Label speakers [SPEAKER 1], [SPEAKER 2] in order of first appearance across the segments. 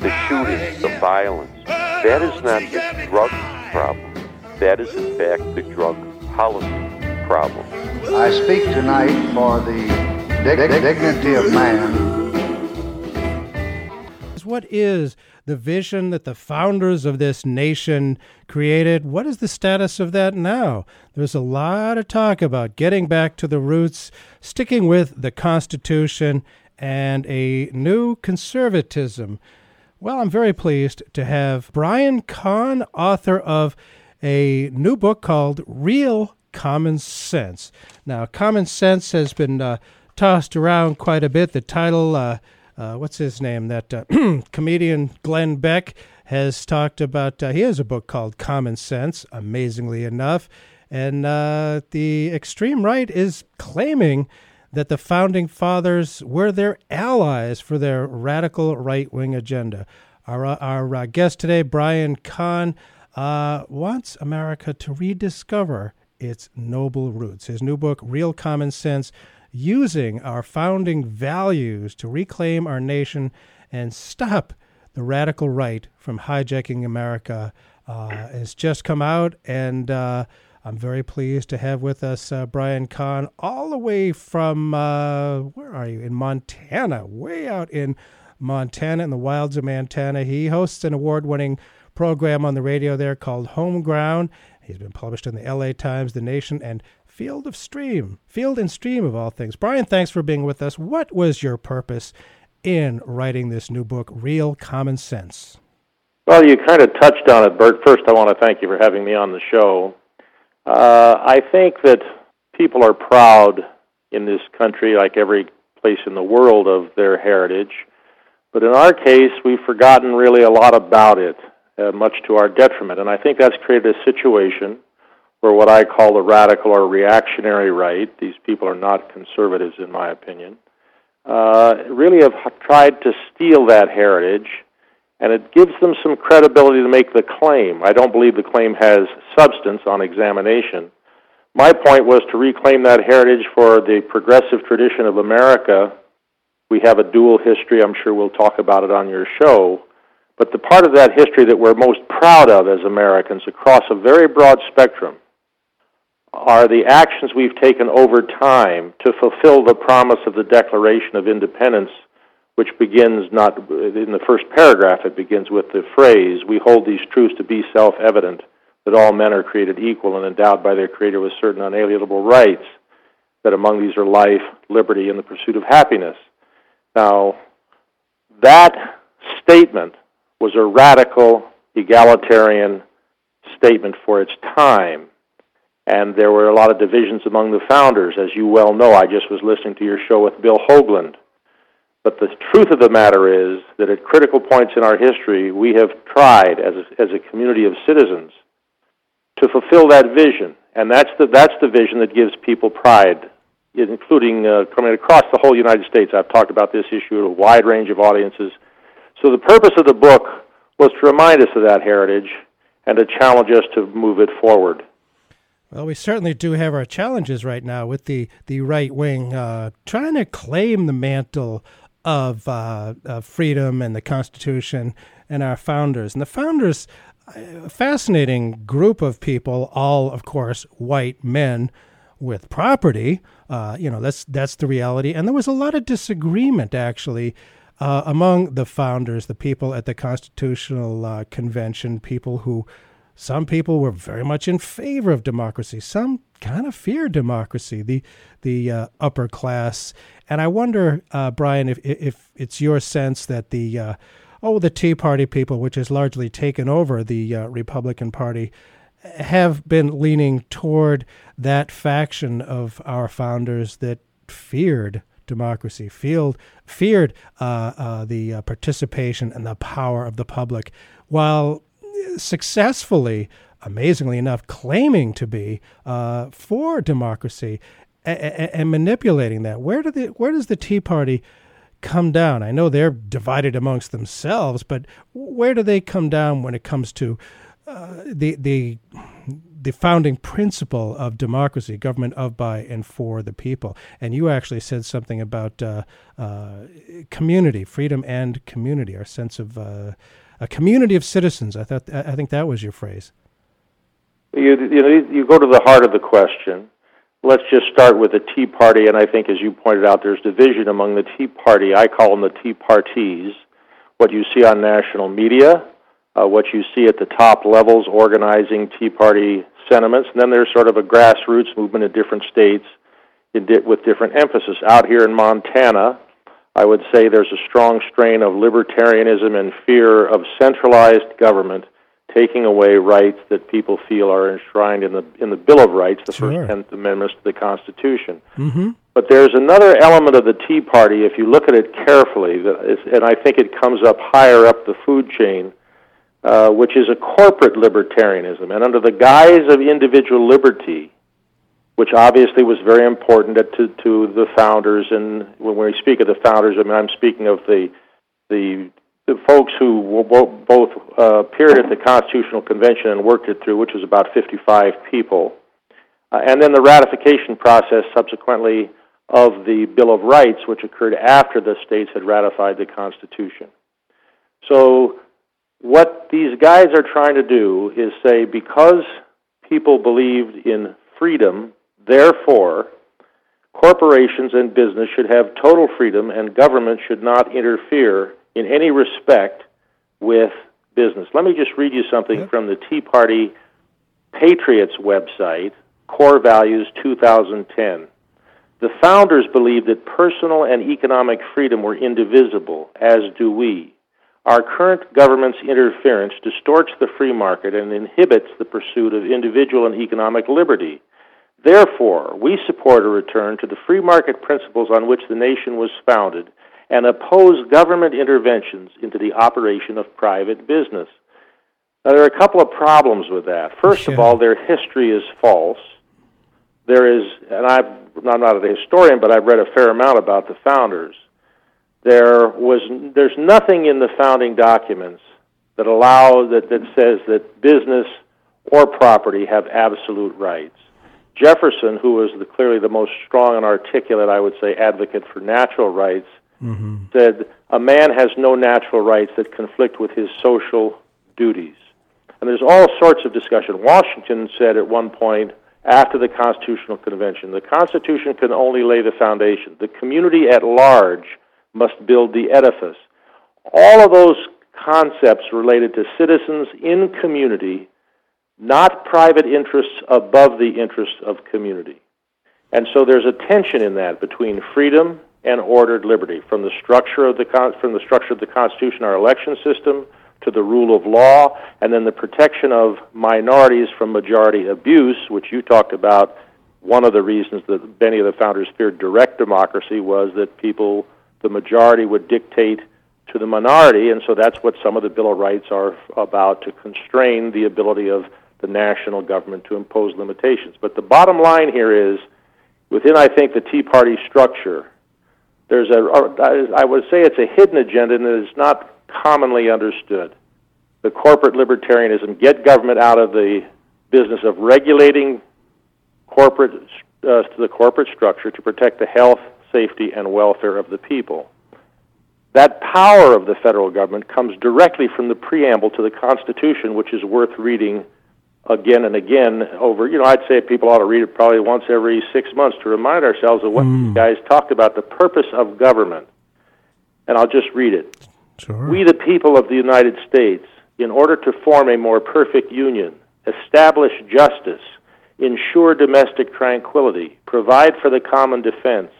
[SPEAKER 1] The shootings, the violence, that is not the drug problem. That is, in fact, the drug policy problem.
[SPEAKER 2] I speak tonight for the dig- dignity of man
[SPEAKER 3] what is the vision that the founders of this nation created? What is the status of that now? There's a lot of talk about getting back to the roots, sticking with the Constitution, and a new conservatism. Well, I'm very pleased to have Brian Kahn, author of a new book called Real Common Sense. Now, common sense has been uh, tossed around quite a bit. The title, uh, uh, what's his name? That uh, comedian Glenn Beck has talked about. Uh, he has a book called Common Sense, amazingly enough. And uh, the extreme right is claiming that the founding fathers were their allies for their radical right wing agenda. Our, uh, our uh, guest today, Brian Kahn, wants America to rediscover its noble roots. His new book, Real Common Sense using our founding values to reclaim our nation and stop the radical right from hijacking America uh, has just come out, and uh, I'm very pleased to have with us uh, Brian Kahn, all the way from uh, where are you? In Montana, way out in Montana, in the wilds of Montana. He hosts an award-winning program on the radio there called Home Ground. He's been published in the LA Times, The Nation, and Field of Stream, Field and Stream of all things. Brian, thanks for being with us. What was your purpose in writing this new book, Real Common Sense?
[SPEAKER 4] Well, you kind of touched on it, Burt. First, I want to thank you for having me on the show. Uh, I think that people are proud in this country, like every place in the world, of their heritage. But in our case, we've forgotten really a lot about it, uh, much to our detriment. And I think that's created a situation where what I call the radical or reactionary right. These people are not conservatives, in my opinion. Uh, really have tried to steal that heritage, and it gives them some credibility to make the claim. I don't believe the claim has substance on examination. My point was to reclaim that heritage for the progressive tradition of America. We have a dual history. I'm sure we'll talk about it on your show. But the part of that history that we're most proud of as Americans across a very broad spectrum are the actions we've taken over time to fulfill the promise of the Declaration of Independence, which begins not in the first paragraph, it begins with the phrase, We hold these truths to be self evident, that all men are created equal and endowed by their Creator with certain unalienable rights, that among these are life, liberty, and the pursuit of happiness. Now, that statement was a radical, egalitarian statement for its time and there were a lot of divisions among the founders, as you well know. I just was listening to your show with Bill Hogeland. But the truth of the matter is that at critical points in our history, we have tried, as a, as a community of citizens, to fulfill that vision. And that's the, that's the vision that gives people pride, including uh, coming across the whole United States. I've talked about this issue to a wide range of audiences. So the purpose of the book was to remind us of that heritage and to challenge us to move it forward.
[SPEAKER 3] Well, we certainly do have our challenges right now with the, the right wing uh, trying to claim the mantle of, uh, of freedom and the Constitution and our founders. And the founders, a fascinating group of people, all, of course, white men with property. Uh, you know, that's, that's the reality. And there was a lot of disagreement, actually, uh, among the founders, the people at the Constitutional uh, Convention, people who some people were very much in favor of democracy. Some kind of feared democracy, the the uh, upper class. And I wonder, uh, Brian, if if it's your sense that the uh, oh the Tea Party people, which has largely taken over the uh, Republican Party, have been leaning toward that faction of our founders that feared democracy, feared, feared uh, uh, the participation and the power of the public, while successfully, amazingly enough, claiming to be uh, for democracy and manipulating that. Where do the where does the Tea Party come down? I know they're divided amongst themselves, but where do they come down when it comes to uh, the the the founding principle of democracy, government of, by, and for the people. And you actually said something about uh, uh, community, freedom and community, our sense of uh, a community of citizens. I thought I think that was your phrase.
[SPEAKER 4] You, you know, you go to the heart of the question. Let's just start with the Tea Party, and I think, as you pointed out, there's division among the Tea Party. I call them the Tea Parties. What you see on national media, uh, what you see at the top levels organizing Tea Party sentiments, and then there's sort of a grassroots movement in different states with different emphasis. Out here in Montana, I would say there's a strong strain of libertarianism and fear of centralized government taking away rights that people feel are enshrined in the in the Bill of Rights, the
[SPEAKER 3] sure.
[SPEAKER 4] first ten amendments to the Constitution.
[SPEAKER 3] Mm-hmm.
[SPEAKER 4] But there's another element of the Tea Party, if you look at it carefully, and I think it comes up higher up the food chain, uh, which is a corporate libertarianism. And under the guise of individual liberty, which obviously was very important to, to the founders. And when we speak of the founders, I mean I'm speaking of the the, the folks who both uh, appeared at the Constitutional Convention and worked it through, which was about 55 people, uh, and then the ratification process subsequently of the Bill of Rights, which occurred after the states had ratified the Constitution. So, what these guys are trying to do is say because people believed in freedom Therefore, corporations and business should have total freedom, and government should not interfere in any respect with business. Let me just read you something from the Tea Party Patriots website, Core Values 2010. The founders believed that personal and economic freedom were indivisible, as do we. Our current government's interference distorts the free market and inhibits the pursuit of individual and economic liberty. Therefore, we support a return to the free market principles on which the nation was founded and oppose government interventions into the operation of private business. Now, there are a couple of problems with that. First of all, their history is false. There is, and i am not a historian, but I've read a fair amount about the founders. There was, there's nothing in the founding documents that allow that, that says that business or property have absolute rights. Jefferson, who was the, clearly the most strong and articulate, I would say, advocate for natural rights,
[SPEAKER 3] mm-hmm.
[SPEAKER 4] said a man has no natural rights that conflict with his social duties. And there's all sorts of discussion. Washington said at one point after the Constitutional Convention the Constitution can only lay the foundation, the community at large must build the edifice. All of those concepts related to citizens in community not private interests above the interests of community. And so there's a tension in that between freedom and ordered liberty, from the structure of the from the structure of the Constitution, our election system, to the rule of law, and then the protection of minorities from majority abuse, which you talked about. One of the reasons that many of the founders feared direct democracy was that people, the majority, would dictate to the minority, and so that's what some of the Bill of Rights are about to constrain the ability of the national government to impose limitations. But the bottom line here is, within I think the Tea Party structure, there's a I would say it's a hidden agenda and it is not commonly understood. The corporate libertarianism get government out of the business of regulating corporate uh, the corporate structure to protect the health, safety, and welfare of the people. That power of the federal government comes directly from the preamble to the Constitution, which is worth reading again and again over you know i'd say people ought to read it probably once every six months to remind ourselves of what mm. these guys talked about the purpose of government and i'll just read it
[SPEAKER 3] sure.
[SPEAKER 4] we the people of the united states in order to form a more perfect union establish justice, ensure domestic tranquility, provide for the common defense,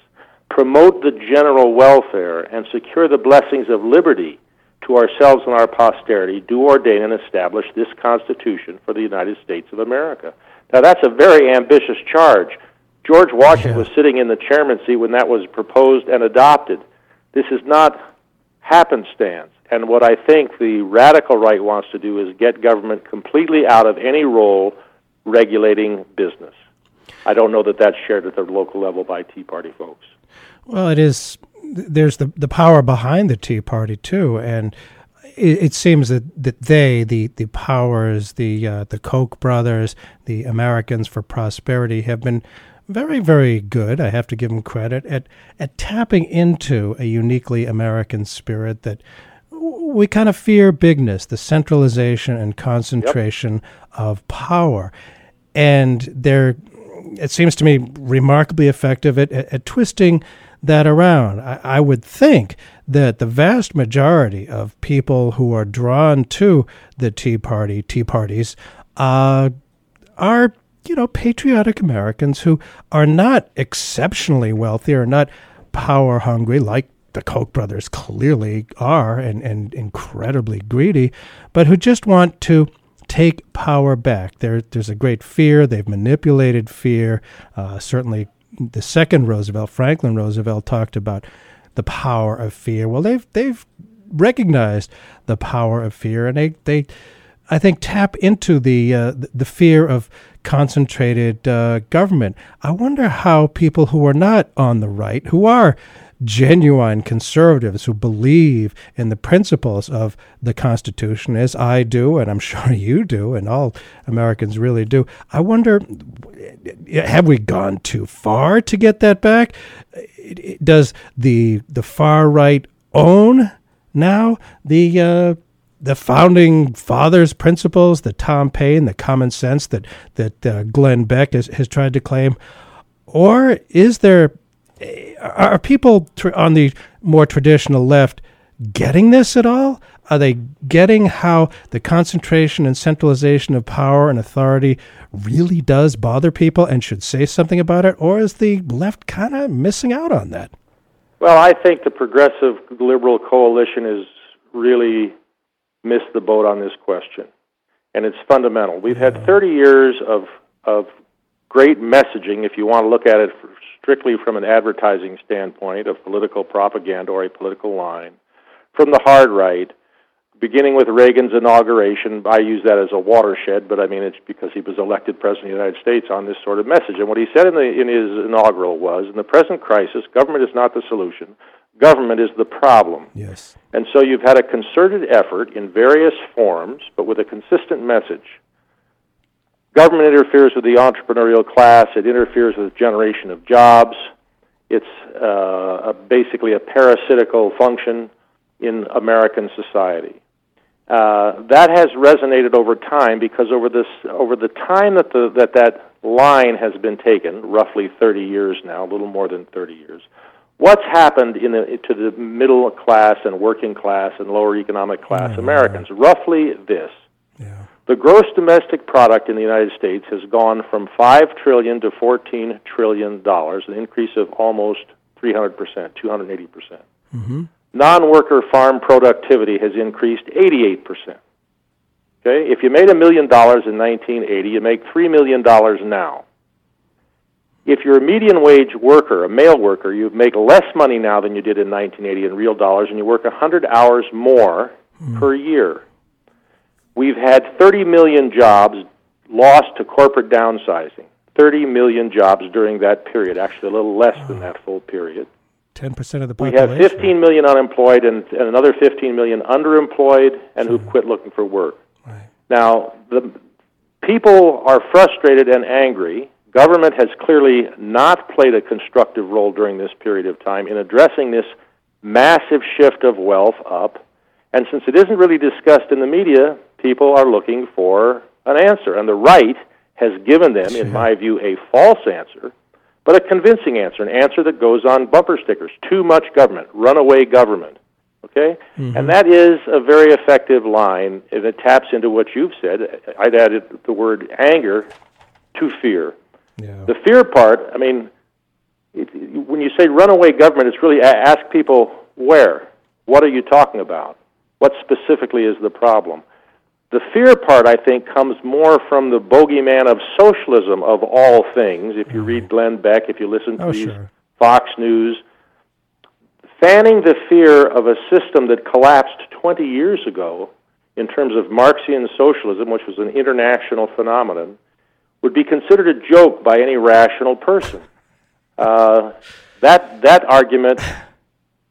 [SPEAKER 4] promote the general welfare, and secure the blessings of liberty to ourselves and our posterity, do ordain and establish this Constitution for the United States of America. Now, that's a very ambitious charge. George Washington yeah. was sitting in the chairman seat when that was proposed and adopted. This is not happenstance. And what I think the radical right wants to do is get government completely out of any role regulating business. I don't know that that's shared at the local level by Tea Party folks.
[SPEAKER 3] Well, it is. There's the the power behind the Tea Party too, and it, it seems that, that they, the the powers, the uh, the Koch brothers, the Americans for Prosperity, have been very, very good. I have to give them credit at at tapping into a uniquely American spirit that we kind of fear bigness, the centralization and concentration yep. of power, and they're it seems to me remarkably effective at, at, at twisting that around. I, I, would think that the vast majority of people who are drawn to the Tea Party, Tea Parties, uh, are you know, patriotic Americans who are not exceptionally wealthy or not power hungry like the Koch brothers clearly are and, and incredibly greedy, but who just want to take power back. There, there's a great fear. They've manipulated fear. Uh, certainly, the second Roosevelt, Franklin Roosevelt, talked about the power of fear. Well, they've they've recognized the power of fear, and they they I think tap into the uh, the fear of concentrated uh, government. I wonder how people who are not on the right, who are genuine conservatives who believe in the principles of the Constitution, as I do, and I'm sure you do, and all Americans really do. I wonder, have we gone too far to get that back? Does the the far right own now the uh, the founding fathers' principles, the Tom Paine, the common sense that that uh, Glenn Beck has, has tried to claim, or is there are people tr- on the more traditional left getting this at all? Are they getting how the concentration and centralization of power and authority really does bother people and should say something about it? Or is the left kind of missing out on that?
[SPEAKER 4] Well, I think the progressive liberal coalition has really missed the boat on this question. And it's fundamental. We've had 30 years of, of great messaging, if you want to look at it strictly from an advertising standpoint of political propaganda or a political line, from the hard right, beginning with Reagan's inauguration. I use that as a watershed, but I mean it's because he was elected president of the United States on this sort of message. And what he said in, the, in his inaugural was, in the present crisis, government is not the solution government is the problem.
[SPEAKER 3] Yes.
[SPEAKER 4] And so you've had a concerted effort in various forms, but with a consistent message. Government interferes with the entrepreneurial class, it interferes with the generation of jobs. It's uh, a, basically a parasitical function in American society. Uh, that has resonated over time because over this over the time that the that that line has been taken, roughly 30 years now, a little more than 30 years, what's happened in the, to the middle class and working class and lower economic class mm-hmm. Americans? Roughly this.
[SPEAKER 3] Yeah.
[SPEAKER 4] The gross domestic product in the United States has gone from 5 trillion to 14 trillion dollars, an increase of almost 300%, 280%.
[SPEAKER 3] Mm-hmm.
[SPEAKER 4] Non-worker farm productivity has increased 88%. Okay? If you made a million dollars in 1980, you make 3 million dollars now if you're a median wage worker, a male worker, you make less money now than you did in 1980 in real dollars, and you work 100 hours more mm. per year. We've had 30 million jobs lost to corporate downsizing. 30 million jobs during that period, actually a little less than that full period.
[SPEAKER 3] 10% of the
[SPEAKER 4] population. We have 15 million unemployed and, and another 15 million underemployed and sure. who've quit looking for work.
[SPEAKER 3] Right.
[SPEAKER 4] Now, the people are frustrated and angry Government has clearly not played a constructive role during this period of time in addressing this massive shift of wealth up. And since it isn't really discussed in the media, people are looking for an answer. And the right has given them, in my view, a false answer, but a convincing answer, an answer that goes on bumper stickers. Too much government, runaway government. Okay? Mm-hmm. And that is a very effective line, and it taps into what you've said. I'd added the word anger to fear.
[SPEAKER 3] Yeah.
[SPEAKER 4] The fear part, I mean, it, when you say runaway government, it's really ask people where. What are you talking about? What specifically is the problem? The fear part, I think, comes more from the bogeyman of socialism of all things. If you read Glenn Beck, if you listen to
[SPEAKER 3] Oh,
[SPEAKER 4] these
[SPEAKER 3] sure.
[SPEAKER 4] Fox News, fanning the fear of a system that collapsed 20 years ago in terms of Marxian socialism, which was an international phenomenon, would be considered a joke by any rational person. Uh, that that argument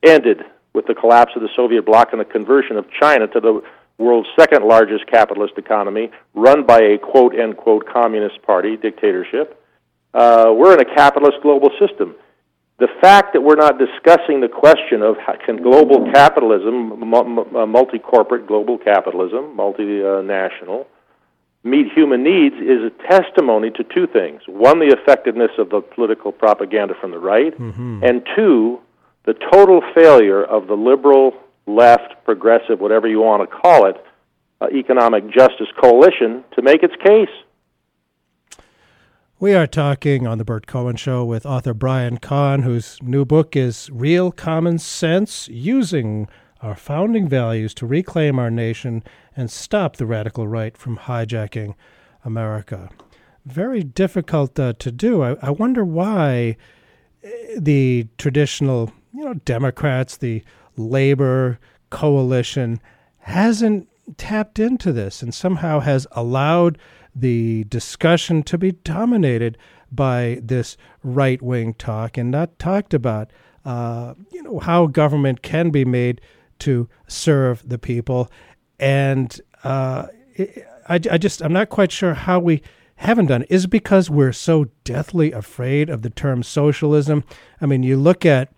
[SPEAKER 4] ended with the collapse of the Soviet bloc and the conversion of China to the world's second largest capitalist economy, run by a quote unquote communist party dictatorship. Uh, we're in a capitalist global system. The fact that we're not discussing the question of how can global capitalism, uh, multi corporate global capitalism, multinational, uh, meet human needs is a testimony to two things. One, the effectiveness of the political propaganda from the right, mm-hmm. and two, the total failure of the liberal, left, progressive, whatever you want to call it, uh, economic justice coalition to make its case.
[SPEAKER 3] We are talking on the Burt Cohen Show with author Brian Kahn, whose new book is Real Common Sense Using Our Founding Values to Reclaim Our Nation and Stop the Radical Right from Hijacking America. Very difficult uh, to do. I, I wonder why eh, the traditional, you know, Democrats, the labor coalition hasn't tapped into this and somehow has allowed the discussion to be dominated by this right wing talk and not talked about uh, you know how government can be made to serve the people and uh, I, I just I'm not quite sure how we haven't done it. Is it because we're so deathly afraid of the term socialism? I mean, you look at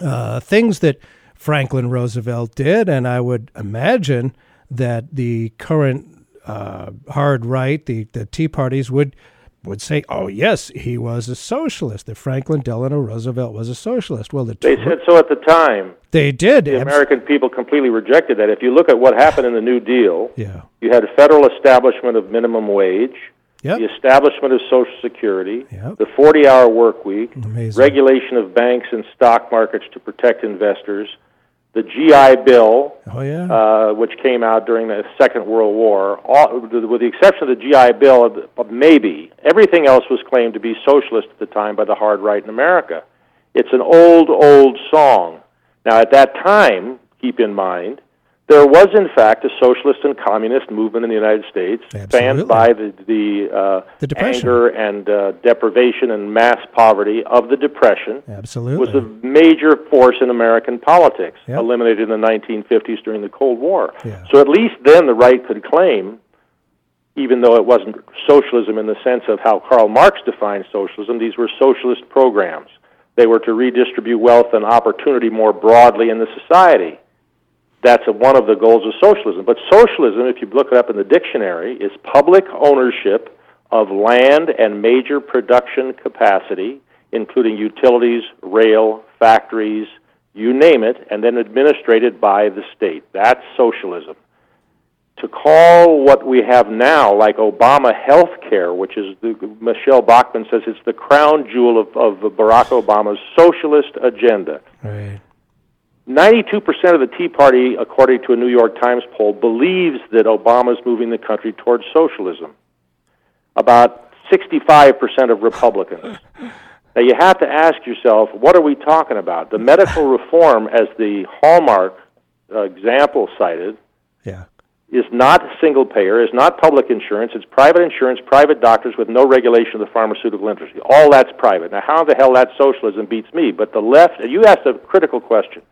[SPEAKER 3] uh, things that Franklin Roosevelt did, and I would imagine that the current uh, hard right, the, the Tea parties, would would say, "Oh yes, he was a socialist. That Franklin Delano Roosevelt was a socialist." Well, the
[SPEAKER 4] They said so at the time.
[SPEAKER 3] they did.
[SPEAKER 4] The American people completely rejected that. If you look at what happened in the New Deal,
[SPEAKER 3] yeah.
[SPEAKER 4] you had a federal establishment of minimum wage,
[SPEAKER 3] Yep.
[SPEAKER 4] the establishment of Social Security,
[SPEAKER 3] Yep.
[SPEAKER 4] the 40 hour work week,
[SPEAKER 3] Amazing.
[SPEAKER 4] regulation of banks and stock markets to protect investors, the GI Bill,
[SPEAKER 3] Oh yeah.
[SPEAKER 4] uh, which came out during the Second World War, all, with the exception of the GI Bill, maybe everything else was claimed to be socialist at the time by the hard right in America. It's an old, old song. Now, at that time, keep in mind, there was in fact a socialist and communist movement in the United States,
[SPEAKER 3] Absolutely.
[SPEAKER 4] fanned by the the, uh,
[SPEAKER 3] The Depression.
[SPEAKER 4] anger and uh, deprivation and mass poverty of the Depression
[SPEAKER 3] Absolutely.
[SPEAKER 4] was a major force in American politics,
[SPEAKER 3] Yep.
[SPEAKER 4] eliminated in the 1950s during the Cold War.
[SPEAKER 3] Yeah.
[SPEAKER 4] So at least then the right could claim, even though it wasn't socialism in the sense of how Karl Marx defined socialism, these were socialist programs. They were to redistribute wealth and opportunity more broadly in the society. That's one of the goals of socialism. But socialism, if you look it up in the dictionary, is public ownership of land and major production capacity, including utilities, rail, factories, you name it, and then administrated by the state. That's socialism. To call what we have now, like Obama health care, which is the, Michele Bachmann says it's the crown jewel of, of Barack Obama's socialist agenda.
[SPEAKER 3] right.
[SPEAKER 4] 92% of the Tea Party, according to a New York Times poll, believes that Obama's moving the country towards socialism. About 65% of Republicans. Now you have to ask yourself, what are we talking about? The medical reform, as the hallmark uh, example cited,
[SPEAKER 3] Yeah.
[SPEAKER 4] is not single payer, is not public insurance. It's private insurance, private doctors with no regulation of the pharmaceutical industry. All that's private. Now, how the hell that socialism beats me? But the left, and you asked a critical question.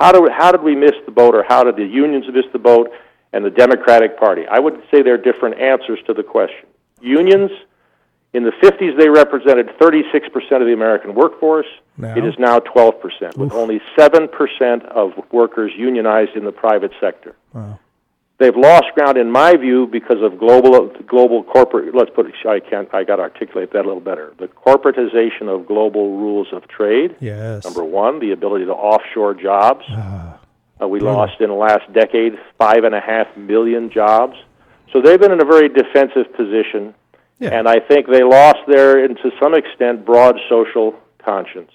[SPEAKER 4] How, do, how did we miss the boat, or how did the unions miss the boat, and the Democratic Party? I would say there are different answers to the question. Unions, in the 50s, they represented 36% of the American workforce.
[SPEAKER 3] Now?
[SPEAKER 4] It is now 12%, with only 7% of workers unionized in the private sector.
[SPEAKER 3] Wow.
[SPEAKER 4] They've lost ground, in my view, because of global global corporate. Let's put. it- I can't. I got to articulate that a little better. The corporatization of global rules of trade.
[SPEAKER 3] Yes.
[SPEAKER 4] Number one, the ability to offshore jobs.
[SPEAKER 3] Ah,
[SPEAKER 4] Uh, we lost in the last decade five and a half million jobs. So they've been in a very defensive position,
[SPEAKER 3] Yeah.
[SPEAKER 4] and I think they lost their, and to some extent, broad social conscience.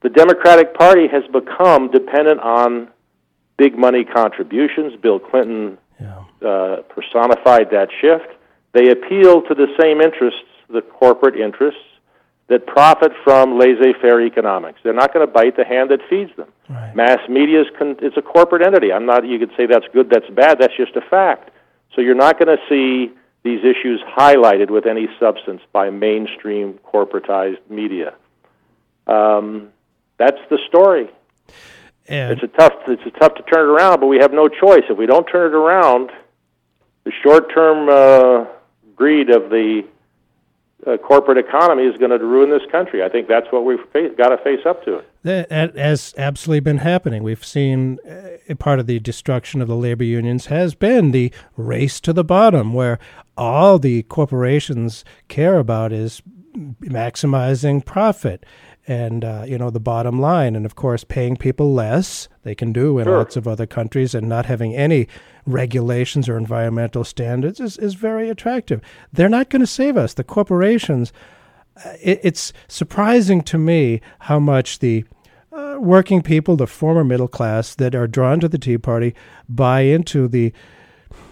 [SPEAKER 4] The Democratic Party has become dependent on big money contributions. Bill Clinton uh, personified that shift. They appeal to the same interests, the corporate interests, that profit from laissez-faire economics. They're not going to bite the hand that feeds them. Mass media is con- it's a corporate entity. I'm not. You could say that's good, that's bad. That's just a fact. So you're not going to see these issues highlighted with any substance by mainstream corporatized media. Um, that's the story.
[SPEAKER 3] And
[SPEAKER 4] It's a tough. It's a tough to turn it around, but we have no choice. If we don't turn it around, the short-term uh, greed of the uh, corporate economy is going to ruin this country. I think that's what we've fa- got to face up to. It.
[SPEAKER 3] That that has absolutely been happening. We've seen uh, part of the destruction of the labor unions has been the race to the bottom, where all the corporations care about is maximizing profit and uh, you know the bottom line, and of course paying people less. They can do in
[SPEAKER 4] Sure.
[SPEAKER 3] lots of other countries, and not having any regulations or environmental standards is, is very attractive. They're not going to save us. The corporations it, it's surprising to me how much the uh, working people, the former middle class that are drawn to the Tea Party, buy into the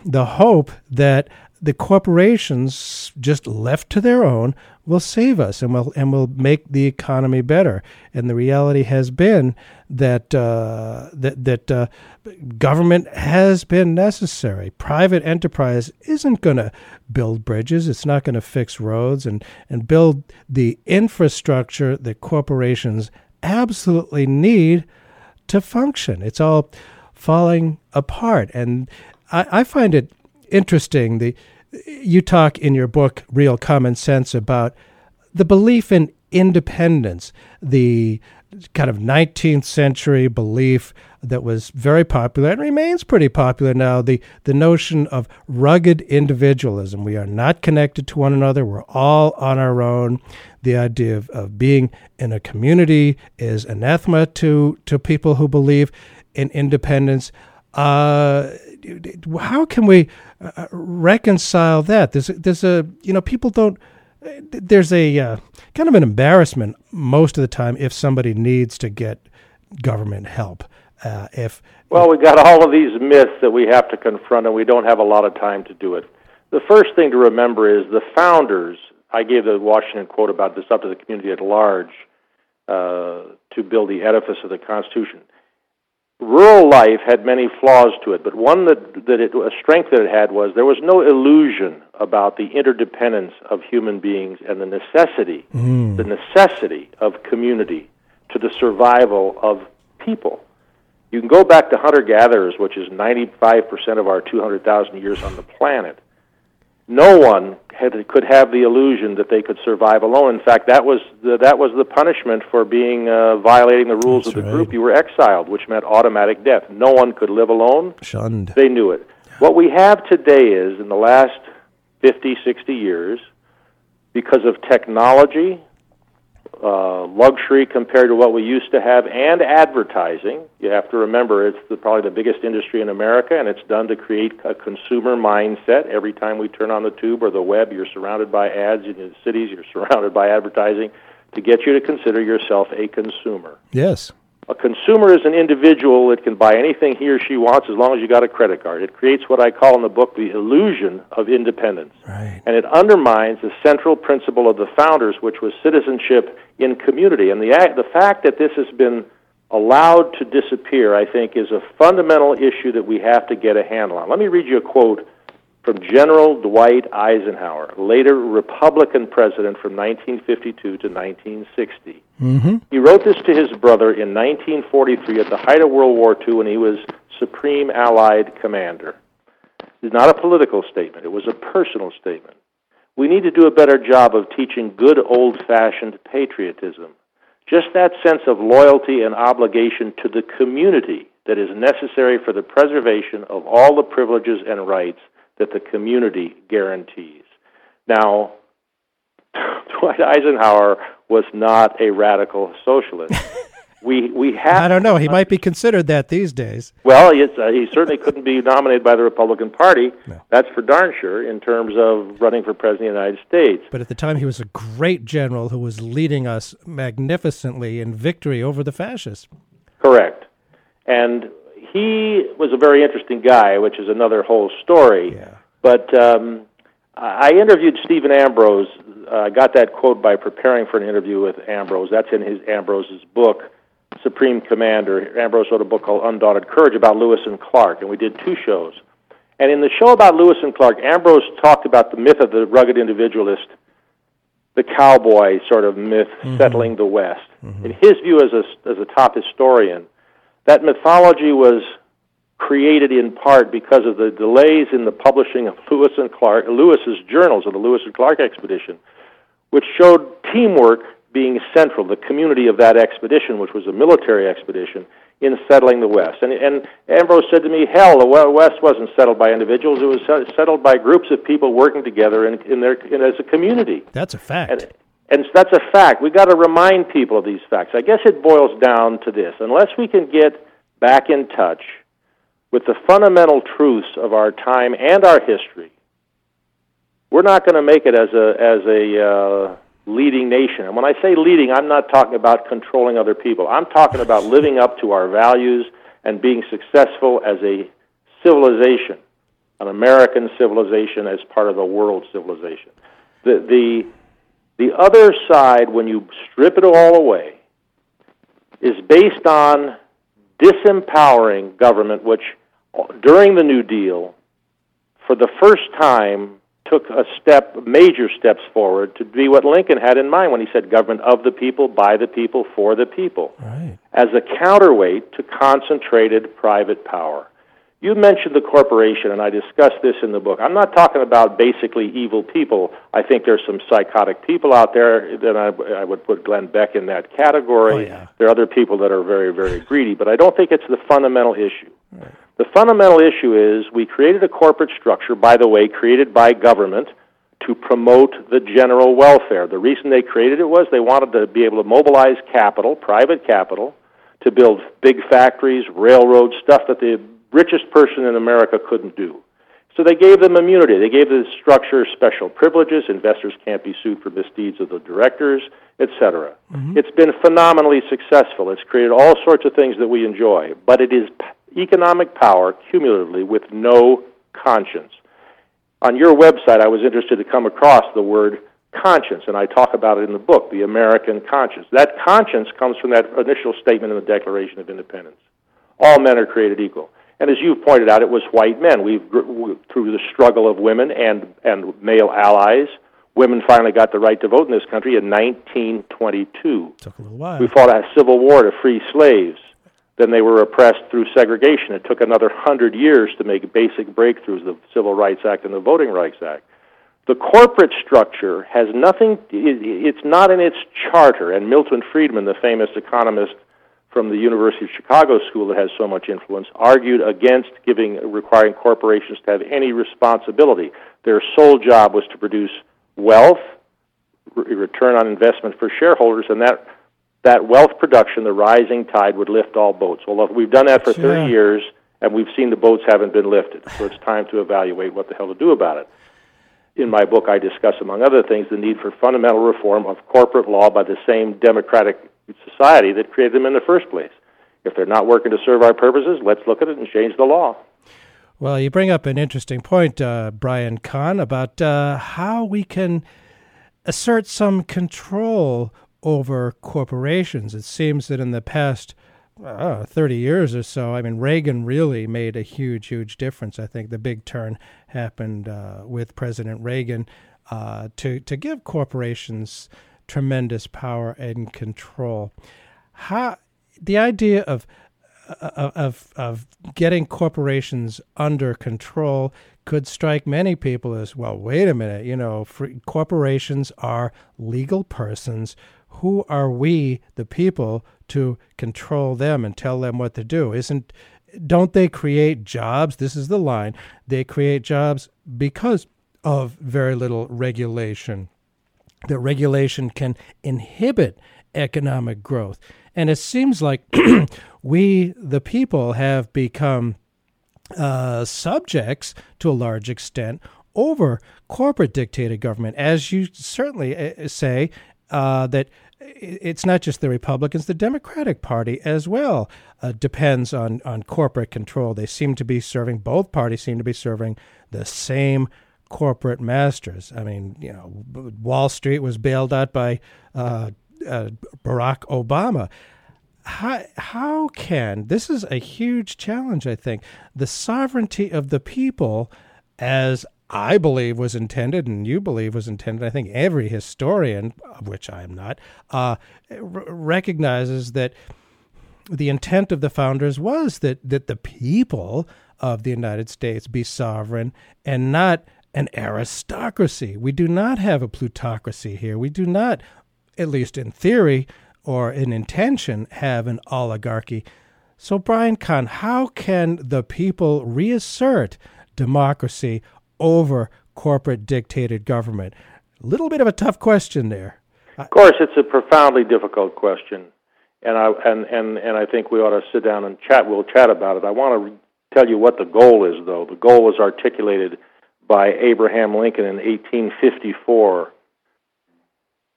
[SPEAKER 3] the hope that the corporations, just left to their own, will save us and will and will make the economy better. And the reality has been that uh, that that uh, government has been necessary. Private enterprise isn't going to build bridges. It's not going to fix roads and and build the infrastructure that corporations absolutely need to function. It's all falling apart, and I, I find it interesting. The you talk in your book, Real Common Sense, about the belief in independence, the kind of 19th century belief that was very popular and remains pretty popular now the the notion of rugged individualism. We are not connected to one another. We're all on our own. The idea of, of being in a community is anathema to to people who believe in independence. Uh, how can we uh, reconcile that there's there's a you know people don't there's a uh, kind of an embarrassment most of the time if somebody needs to get government help. Uh, if
[SPEAKER 4] Well, we got all of these myths that we have to confront, and we don't have a lot of time to do it. The first thing to remember is the founders. I gave the Washington quote about this up to the community at large uh, to build the edifice of the Constitution. Rural life had many flaws to it, but one that, that it, a strength that it had was there was no illusion about the interdependence of human beings and the necessity, hmm. the necessity of community to the survival of people. You can go back to hunter gatherers, which is 95% of our 200,000 years on the planet. No one had, could have the illusion that they could survive alone. In fact, that was the, that was the punishment for being uh, violating the rules
[SPEAKER 3] That's
[SPEAKER 4] of the
[SPEAKER 3] right.
[SPEAKER 4] group. You were exiled, which meant automatic death. No one could live alone.
[SPEAKER 3] shunned,
[SPEAKER 4] They knew it. What we have today is, in the last 50, 60 years, because of technology, uh, luxury compared to what we used to have, and advertising. You have to remember it's the, probably the biggest industry in America, and it's done to create a consumer mindset. Every time we turn on the tube or the web, you're surrounded by ads. In the cities, you're surrounded by advertising to get you to consider yourself a consumer.
[SPEAKER 3] yes,
[SPEAKER 4] A consumer is an individual that can buy anything he or she wants as long as you got a credit card. It creates what I call in the book the illusion of independence.
[SPEAKER 3] right,
[SPEAKER 4] And it undermines the central principle of the founders, which was citizenship in community. And the, act, the fact that this has been allowed to disappear, I think, is a fundamental issue that we have to get a handle on. Let me read you a quote from General Dwight Eisenhower, later Republican president from 1952 to 1960.
[SPEAKER 3] mm-hmm.
[SPEAKER 4] He wrote this to his brother in 1943 at the height of World War II when he was Supreme Allied Commander. It's not a political statement, it was a personal statement. We need to do a better job of teaching good old fashioned patriotism. Just that sense of loyalty and obligation to the community that is necessary for the preservation of all the privileges and rights that the community guarantees. Now, Dwight Eisenhower was not a radical socialist. we we have.
[SPEAKER 3] I don't know. He might be considered that these days.
[SPEAKER 4] Well, uh, he certainly couldn't be nominated by the Republican Party. That's for darn sure. In terms of running for president of the United States.
[SPEAKER 3] But at the time, he was a great general who was leading us magnificently in victory over the fascists.
[SPEAKER 4] Correct. And he was a very interesting guy, which is another whole story.
[SPEAKER 3] Yeah.
[SPEAKER 4] But um, I interviewed Stephen Ambrose. I uh, got that quote by preparing for an interview with Ambrose. That's in his Ambrose's book, Supreme Commander. Ambrose wrote a book called Undaunted Courage about Lewis and Clark, and we did two shows. And in the show about Lewis and Clark, Ambrose talked about the myth of the rugged individualist, the cowboy sort of myth
[SPEAKER 3] Mm-hmm.
[SPEAKER 4] settling the West. In his view, as a, as a top historian, that mythology was created in part because of the delays in the publishing of Lewis and Clark, Lewis's journals of the Lewis and Clark expedition, which showed teamwork being central, the community of that expedition, which was a military expedition, in settling the West. And, and Ambrose said to me, hell, the West wasn't settled by individuals, it was settled by groups of people working together in, in their, in, as a community.
[SPEAKER 3] That's a fact.
[SPEAKER 4] And, and that's a fact. We've got to remind people of these facts. I guess it boils down to this. Unless we can get back in touch with the fundamental truths of our time and our history, we're not going to make it as a as a uh, leading nation. And when I say leading, I'm not talking about controlling other people. I'm talking about living up to our values and being successful as a civilization, an American civilization as part of a world civilization. The the the other side, when you strip it all away, is based on disempowering government, which during the New Deal, for the first time, took a step, major steps forward to be what Lincoln had in mind when he said government of the people, by the people, for the people,
[SPEAKER 3] right.
[SPEAKER 4] as a counterweight to concentrated private power. You mentioned the corporation, and I discussed this in the book. I'm not talking about basically evil people. I think there's some psychotic people out there, then I, I would put Glenn Beck in that category.
[SPEAKER 3] Oh, yeah.
[SPEAKER 4] There are other people that are very, very greedy, but I don't think it's the fundamental issue. The fundamental issue is we created a corporate structure, by the way, created by government to promote the general welfare. The reason they created it was they wanted to be able to mobilize capital, private capital, to build big factories, railroads, stuff that the richest person in America couldn't do. So they gave them immunity. They gave the structure special privileges. Investors can't be sued for misdeeds of the directors, etc. Mm-hmm. It's been phenomenally successful. It's created all sorts of things that we enjoy, but it is p- economic power cumulatively with no conscience. On your website, I was interested to come across the word conscience, and I talk about it in the book, The American Conscience. That conscience comes from that initial statement in the Declaration of Independence. All men are created equal. And as you've pointed out, it was white men. We've, through the struggle of women and, and male allies, women finally got the right to vote in this country in 1922.
[SPEAKER 3] Took a little while.
[SPEAKER 4] We fought a civil war to free slaves. Then they were oppressed through segregation. It took another hundred years to make basic breakthroughs, the Civil Rights Act and the Voting Rights Act. The corporate structure has nothing, it's not in its charter. And Milton Friedman, the famous economist from the University of Chicago School that has so much influence, argued against giving, requiring corporations to have any responsibility. Their sole job was to produce wealth, re- return on investment for shareholders, and that that wealth production, the rising tide, would lift all boats. Well, we've done that for 30
[SPEAKER 3] Yeah.
[SPEAKER 4] years, and we've seen the boats haven't been lifted. So it's time to evaluate what the hell to do about it. In my book, I discuss, among other things, the need for fundamental reform of corporate law by the same democratic society that created them in the first place. If they're not working to serve our purposes, let's look at it and change the law.
[SPEAKER 3] Well, you bring up an interesting point, uh, Brian Kahn, about uh, how we can assert some control over corporations. It seems that in the past uh, 30 years or so, I mean, Reagan really made a huge, huge difference. I think the big turn happened uh, with President Reagan uh, to, to give corporations tremendous power and control. How, the idea of uh, uh, of of getting corporations under control could strike many people as well. Wait a minute, you know, corporations are legal persons. Who are we, the people, to control them and tell them what to do? Isn't don't they create jobs? This is the line. They create jobs because of very little regulation. That regulation can inhibit economic growth. And it seems like we, the people, have become uh, subjects to a large extent over corporate dictated government, as you certainly uh, say uh, that it's not just the Republicans, the Democratic Party as well uh, depends on, on corporate control. They seem to be serving, both parties seem to be serving the same corporate masters. I mean, you know, Wall Street was bailed out by uh, uh, Barack Obama. How, how can this is a huge challenge? I think the sovereignty of the people, as I believe was intended, and you believe was intended. I think every historian, of which I am not, uh, r- recognizes that the intent of the founders was that that the people of the United States be sovereign and not an aristocracy. We do not have a plutocracy here. We do not, at least in theory or in intention, have an oligarchy. So, Brian Kahn, how can the people reassert democracy over corporate dictated government? A little bit of a tough question there.
[SPEAKER 4] Of course, it's a profoundly difficult question, and I and and and I think we ought to sit down and chat. We'll chat about it. I want to tell you what the goal is, though. The goal was articulated by Abraham Lincoln in 1854.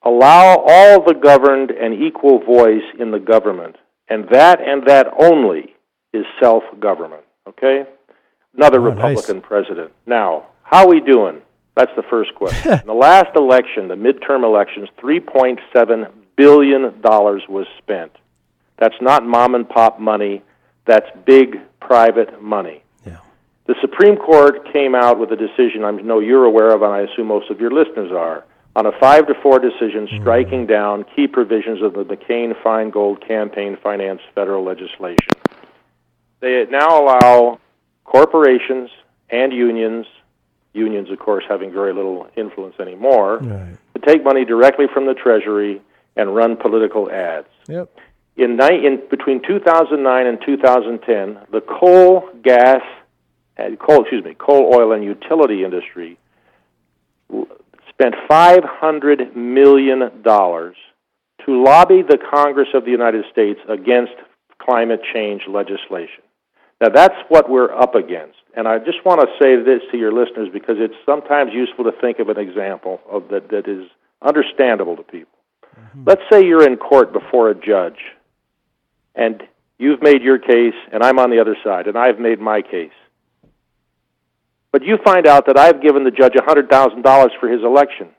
[SPEAKER 4] Allow all the governed an equal voice in the government, and that and that only is self government. Okay? Another
[SPEAKER 3] Oh,
[SPEAKER 4] Republican president. Now, how are we doing? That's the first question. in the last election, the midterm elections, $3.7 billion was spent. That's not mom and pop money, that's big private money. The Supreme Court came out with a decision I know you're aware of, and I assume most of your listeners are, on a five to four decision mm-hmm. striking down key provisions of the McCain Feingold campaign finance federal legislation. They now allow corporations and unions, unions, of course, having very little influence anymore,
[SPEAKER 3] Right.
[SPEAKER 4] to take money directly from the Treasury and run political ads.
[SPEAKER 3] Yep.
[SPEAKER 4] In, ni- in between 2009 and 2010, the coal, gas, and coal, excuse me, coal, oil, and utility industry spent 500 million dollars to lobby the Congress of the United States against climate change legislation. Now that's what we're up against. And I just want to say this to your listeners because it's sometimes useful to think of an example of that that is understandable to people. Mm-hmm. Let's say you're in court before a judge and you've made your case and I'm on the other side and I've made my case. But you find out that I've given the judge $100,000 for his election.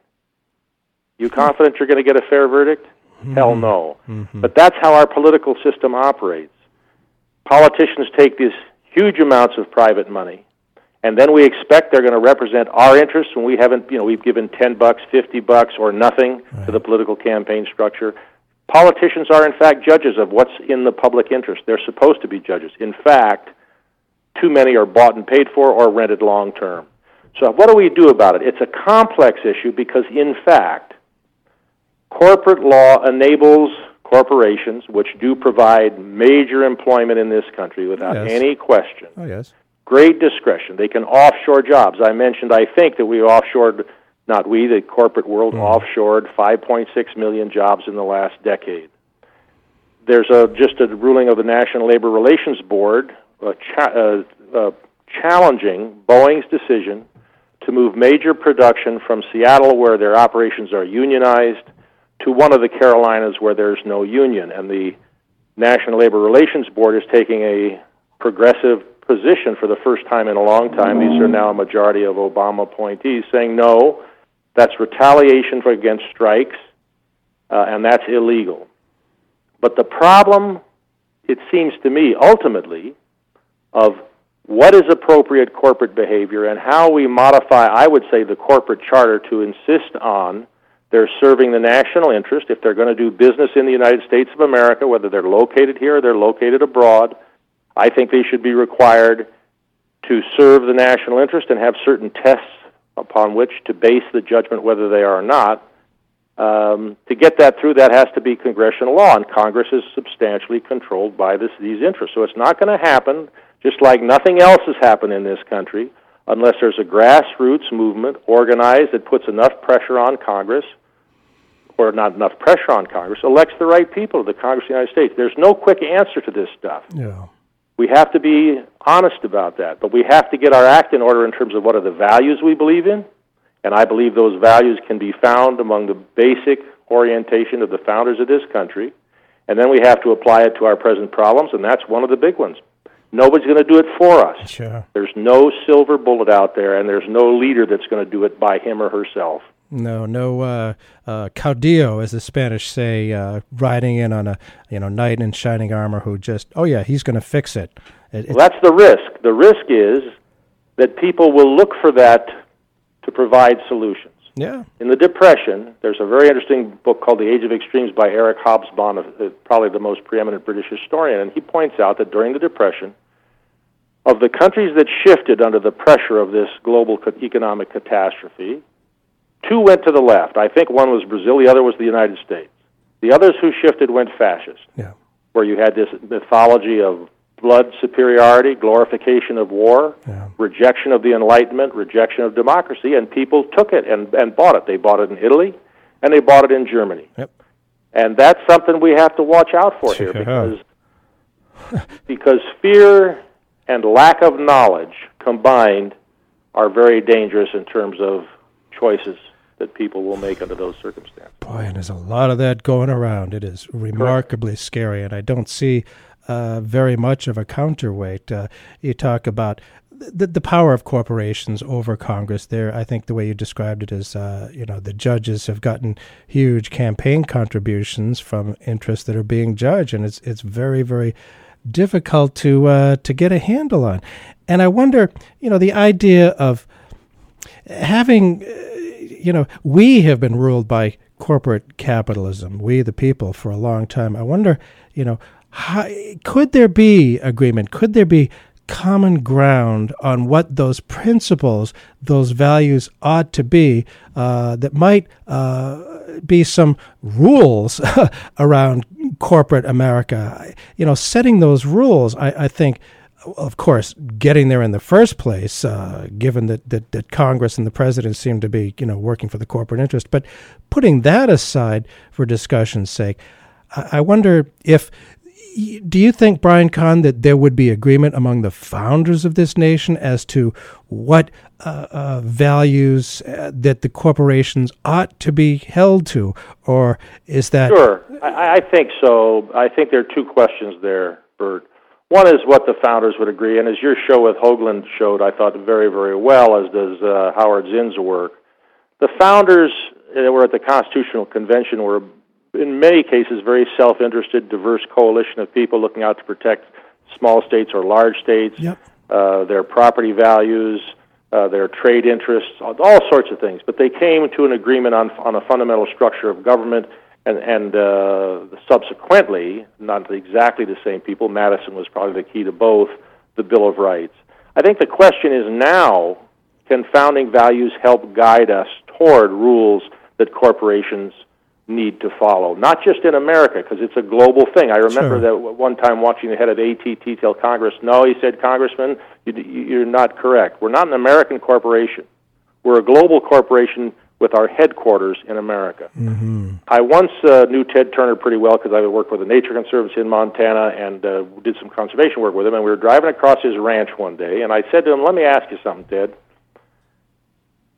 [SPEAKER 4] You hmm. confident you're going to get a fair verdict? Hmm. Hell no. Hmm. But that's how our political system operates. Politicians take these huge amounts of private money, and then we expect they're going to represent our interests when we haven't, you know, we've given 10 bucks, 50 bucks, or nothing to the political campaign structure. Politicians are, in fact, judges of what's in the public interest. They're supposed to be judges. In fact, too many are bought and paid for or rented long term. So, what do we do about it? It's a complex issue because, in fact, corporate law enables corporations, which do provide major employment in this country without
[SPEAKER 3] Yes.
[SPEAKER 4] any question,
[SPEAKER 3] Oh, yes.
[SPEAKER 4] great discretion. They can offshore jobs. I mentioned, I think, that we offshored, not we, the corporate world hmm. offshored 5.6 million jobs in the last decade. There's a, just a ruling of the National Labor Relations Board uh, uh, uh, challenging Boeing's decision to move major production from Seattle, where their operations are unionized, to one of the Carolinas where there's no union. And the National Labor Relations Board is taking a progressive position for the first time in a long time. These are now a majority of Obama appointees saying no, that's retaliation for against strikes, uh, and that's illegal. But the problem, it seems to me, ultimately, of what is appropriate corporate behavior and how we modify, I would say, the corporate charter to insist on they're serving the national interest. If they're going to do business in the United States of America, whether they're located here or they're located abroad, I think they should be required to serve the national interest and have certain tests upon which to base the judgment whether they are or not. Um, to get that through, that has to be congressional law, and Congress is substantially controlled by this, these interests. So it's not going to happen, just like nothing else has happened in this country, unless there's a grassroots movement organized that puts enough pressure on Congress or not enough pressure on Congress, elects the right people to the Congress of the United States. There's no quick answer to this stuff.
[SPEAKER 3] Yeah.
[SPEAKER 4] We have to be honest about that, but we have to get our act in order in terms of what are the values we believe in, and I believe those values can be found among the basic orientation of the founders of this country, and then we have to apply it to our present problems, and that's one of the big ones. Nobody's going to do it for us.
[SPEAKER 3] Sure.
[SPEAKER 4] There's no silver bullet out there, and there's no leader that's going to do it by him or herself.
[SPEAKER 3] No, no uh, uh, caudillo, as the Spanish say, uh, riding in on a you know knight in shining armor who just oh yeah he's going to fix it. it
[SPEAKER 4] well, that's the risk. The risk is that people will look for that to provide solutions.
[SPEAKER 3] Yeah.
[SPEAKER 4] In the Depression, there's a very interesting book called The Age of Extremes by Eric Hobsbawm, uh, probably the most preeminent British historian, and he points out that during the Depression, of the countries that shifted under the pressure of this global economic catastrophe, Two went to the left. I think one was Brazil, the other was the United States. The others who shifted went fascist.
[SPEAKER 3] Yeah.
[SPEAKER 4] Where you had this mythology of blood superiority, glorification of war,
[SPEAKER 3] yeah.
[SPEAKER 4] rejection of the Enlightenment, rejection of democracy, and people took it and, and bought it. They bought it in Italy, and they bought it in Germany.
[SPEAKER 3] Yep.
[SPEAKER 4] And that's something we have to watch out for here because because fear and lack of knowledge combined are very dangerous in terms of choices that people will make under those circumstances.
[SPEAKER 3] Boy, and there's a lot of that going around. It is remarkably Correct. scary, and I don't see uh, very much of a counterweight. Uh, you talk about the, the power of corporations over Congress. There, I think the way you described it is, uh, you know, the judges have gotten huge campaign contributions from interests that are being judged, and it's it's very very difficult to uh, to get a handle on. And I wonder, you know, the idea of having you know, we have been ruled by corporate capitalism, we the people, for a long time. I wonder, you know, how, could there be agreement? Could there be common ground on what those principles, those values ought to be uh, that might uh, be some rules around corporate America? You know, setting those rules, I, I think of course, getting there in the first place, uh, given that, that, that Congress and the president seem to be, you know, working for the corporate interest. But putting that aside for discussion's sake, I, I wonder if do you think, Brian Kahn, that there would be agreement among the founders of this nation as to what uh, uh, values uh, that the corporations ought to be held to, or is that?
[SPEAKER 4] Sure, I, I think so. I think there are two questions there, Burt. One is what the founders would agree, and as your show with Hogeland showed, I thought very, very well, as does uh, Howard Zinn's work. The founders that were at the Constitutional Convention were, in many cases, very self interested, diverse coalition of people looking out to protect small states or large states,
[SPEAKER 3] yep.
[SPEAKER 4] uh, their property values, uh, their trade interests, all sorts of things. But they came to an agreement on, on a fundamental structure of government and, and uh, subsequently, not exactly the same people, Madison was probably the key to both, the Bill of Rights. I think the question is now can founding values help guide us toward rules that corporations need to follow? Not just in America, because it's a global thing. I remember sure. that one time watching the head of ATT tell Congress, no, he said, Congressman, you're not correct. We're not an American corporation. We're a global corporation with our headquarters in America.
[SPEAKER 3] Mm-hmm.
[SPEAKER 4] I once uh, knew Ted Turner pretty well because I worked with the Nature Conservancy in Montana and uh, did some conservation work with him. And we were driving across his ranch one day, and I said to him, "Let me ask you something, Ted.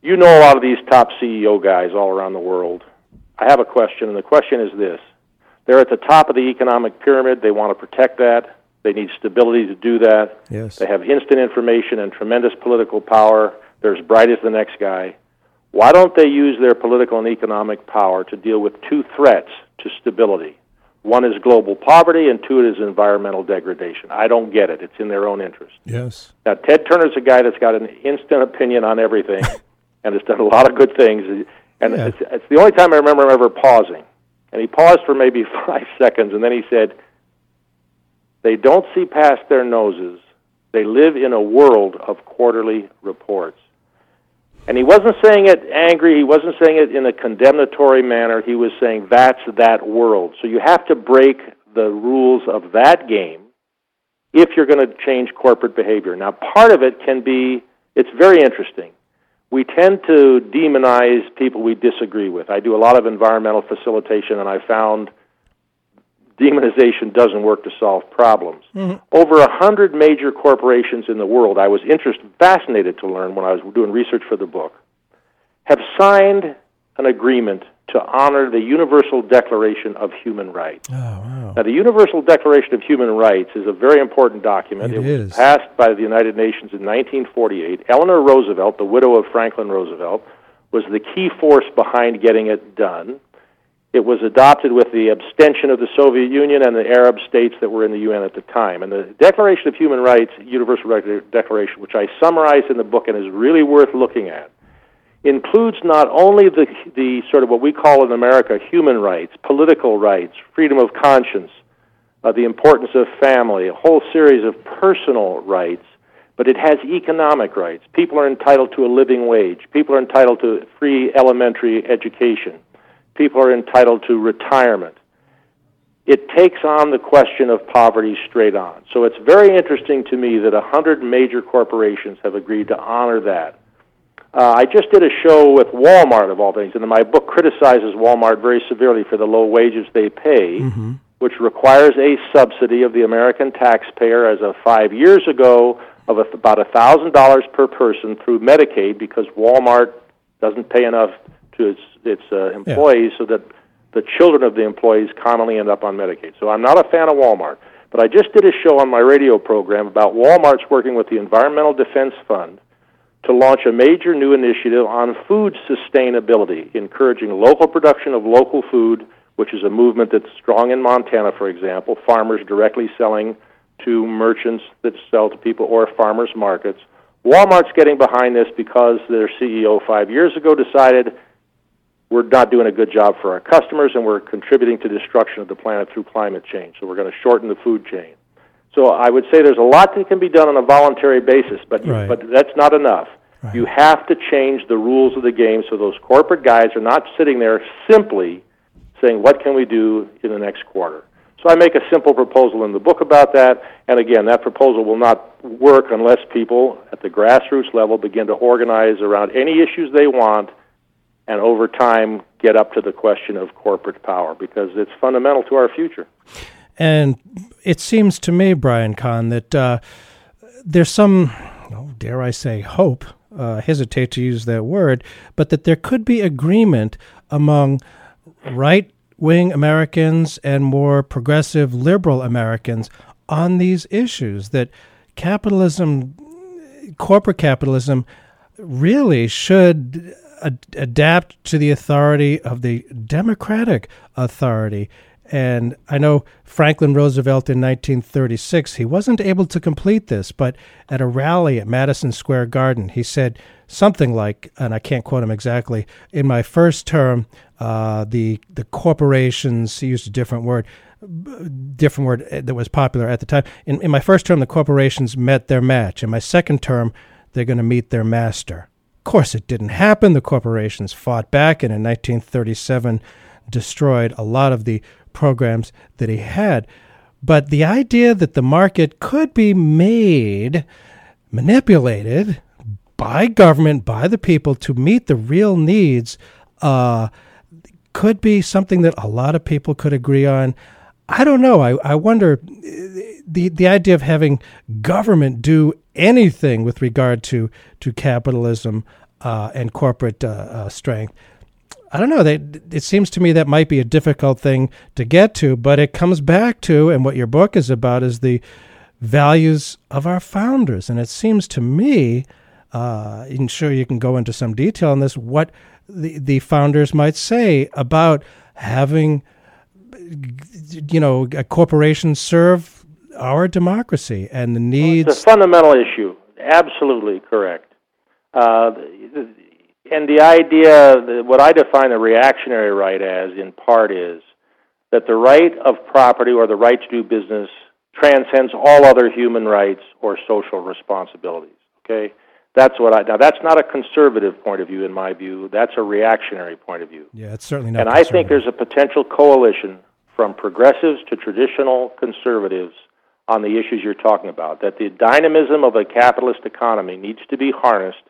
[SPEAKER 4] You know a lot of these top CEO guys all around the world. I have a question, and the question is this: They're at the top of the economic pyramid. They want to protect that. They need stability to do that.
[SPEAKER 3] Yes.
[SPEAKER 4] They have instant information and tremendous political power. They're as bright as the next guy." Why don't they use their political and economic power to deal with two threats to stability? One is global poverty, and two is environmental degradation. I don't get it. It's in their own interest.
[SPEAKER 3] Yes.
[SPEAKER 4] Now, Ted Turner's a guy that's got an instant opinion on everything and has done a lot of good things. And yeah. it's, it's the only time I remember him ever pausing. And he paused for maybe five seconds, and then he said, They don't see past their noses. They live in a world of quarterly reports. And he wasn't saying it angry, he wasn't saying it in a condemnatory manner. He was saying that's that world. So you have to break the rules of that game if you're going to change corporate behavior. Now, part of it can be, it's very interesting. We tend to demonize people we disagree with. I do a lot of environmental facilitation, and I found demonization doesn't work to solve problems.
[SPEAKER 3] Mm-hmm.
[SPEAKER 4] Over a hundred major corporations in the world, I was interested, fascinated to learn when I was doing research for the book, have signed an agreement to honor the Universal Declaration of Human Rights.
[SPEAKER 3] Oh, wow.
[SPEAKER 4] Now, the Universal Declaration of Human Rights is a very important document.
[SPEAKER 3] It
[SPEAKER 4] was
[SPEAKER 3] is.
[SPEAKER 4] passed by the United Nations in 1948. Eleanor Roosevelt, the widow of Franklin Roosevelt, was the key force behind getting it done. It was adopted with the abstention of the Soviet Union and the Arab states that were in the UN at the time. And the Declaration of Human Rights, Universal Declaration, which I summarize in the book and is really worth looking at, includes not only the, the sort of what we call in America human rights, political rights, freedom of conscience, uh, the importance of family, a whole series of personal rights, but it has economic rights. People are entitled to a living wage. People are entitled to free elementary education. People are entitled to retirement. It takes on the question of poverty straight on. So it's very interesting to me that a hundred major corporations have agreed to honor that. Uh, I just did a show with Walmart, of all things, and my book criticizes Walmart very severely for the low wages they pay,
[SPEAKER 3] Mm-hmm.
[SPEAKER 4] which requires a subsidy of the American taxpayer as of five years ago of a, about $1,000 per person through Medicaid because Walmart doesn't pay enough to its, its uh, employees so that the children of the employees commonly end up on Medicaid. So I'm not a fan of Walmart. But I just did a show on my radio program about Walmart's working with the Environmental Defense Fund to launch a major new initiative on food sustainability, encouraging local production of local food, which is a movement that's strong in Montana, for example, farmers directly selling to merchants that sell to people or farmers markets. Walmart's getting behind this because their CEO five years ago decided we're not doing a good job for our customers and we're contributing to destruction of the planet through climate change. So we're going to shorten the food chain. So I would say there's a lot that can be done on a voluntary basis, but
[SPEAKER 3] Right.
[SPEAKER 4] but that's not enough. You have to change the rules of the game so those corporate guys are not sitting there simply saying what can we do in the next quarter. So I make a simple proposal in the book about that, and again, that proposal will not work unless people at the grassroots level begin to organize around any issues they want and over time get up to the question of corporate power because it's fundamental to our future.
[SPEAKER 3] And it seems to me, Brian Kahn, that uh, there's some, oh, dare I say, hope. Uh, hesitate to use that word, but that there could be agreement among right wing Americans and more progressive liberal Americans on these issues. That capitalism, corporate capitalism, really should ad- adapt to the authority of the democratic authority. And I know Franklin Roosevelt in 1936, he wasn't able to complete this, but at a rally at Madison Square Garden, he said something like, and I can't quote him exactly, in my first term, uh, the, the corporations, he used a different word, different word that was popular at the time. In, in my first term, the corporations met their match. In my second term, they're going to meet their master. Of course, it didn't happen. The corporations fought back, and in 1937, destroyed a lot of the programs that he had. But the idea that the market could be made, manipulated by government, by the people to meet the real needs, uh, could be something that a lot of people could agree on. I don't know. I, I wonder the the idea of having government do anything with regard to to capitalism uh, and corporate uh, uh, strength. I don't know. They, it seems to me that might be a difficult thing to get to, but it comes back to, and what your book is about is the values of our founders. And it seems to me, uh, and sure you can go into some detail on this, what the, the founders might say about having, you know, a corporation serve our democracy and the needs.
[SPEAKER 4] It's a fundamental issue. Absolutely correct. Uh, and the idea, what I define the reactionary right as, in part, is that the right of property or the right to do business transcends all other human rights or social responsibilities. Okay, that's what I. Now, that's not a conservative point of view, in my view. That's a reactionary point of view.
[SPEAKER 3] Yeah, it's certainly not.
[SPEAKER 4] And I think there's a potential coalition from progressives to traditional conservatives on the issues you're talking about. That the dynamism of a capitalist economy needs to be harnessed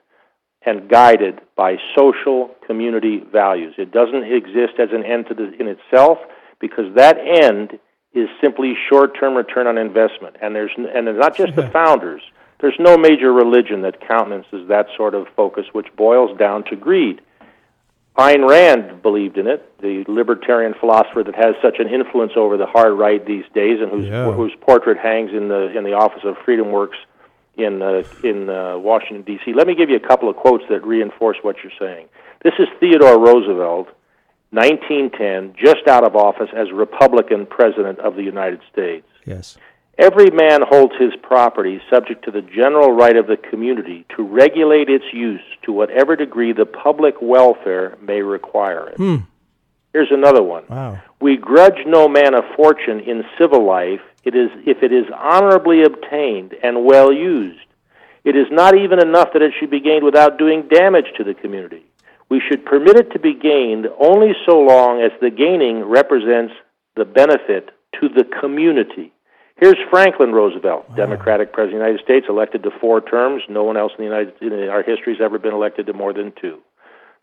[SPEAKER 4] and guided by social community values. It doesn't exist as an end to the, in itself because that end is simply short-term return on investment. And there's and it's not just the founders. There's no major religion that countenances that sort of focus, which boils down to greed. Ayn Rand believed in it, the libertarian philosopher that has such an influence over the hard right these days, and whose,
[SPEAKER 3] Yeah.
[SPEAKER 4] whose portrait hangs in the in the office of Freedom Works in uh, in uh, Washington D.C. Let me give you a couple of quotes that reinforce what you're saying. This is Theodore Roosevelt, 1910, just out of office as Republican President of the United States.
[SPEAKER 3] Yes.
[SPEAKER 4] Every man holds his property subject to the general right of the community to regulate its use to whatever degree the public welfare may require it.
[SPEAKER 3] Hmm.
[SPEAKER 4] Here's another one.
[SPEAKER 3] Wow.
[SPEAKER 4] We grudge no man a fortune in civil life it is if it is honorably obtained and well used. It is not even enough that it should be gained without doing damage to the community. We should permit it to be gained only so long as the gaining represents the benefit to the community. Here's Franklin Roosevelt, Democratic President of the United States, elected to four terms. No one else in the United in our history has ever been elected to more than two.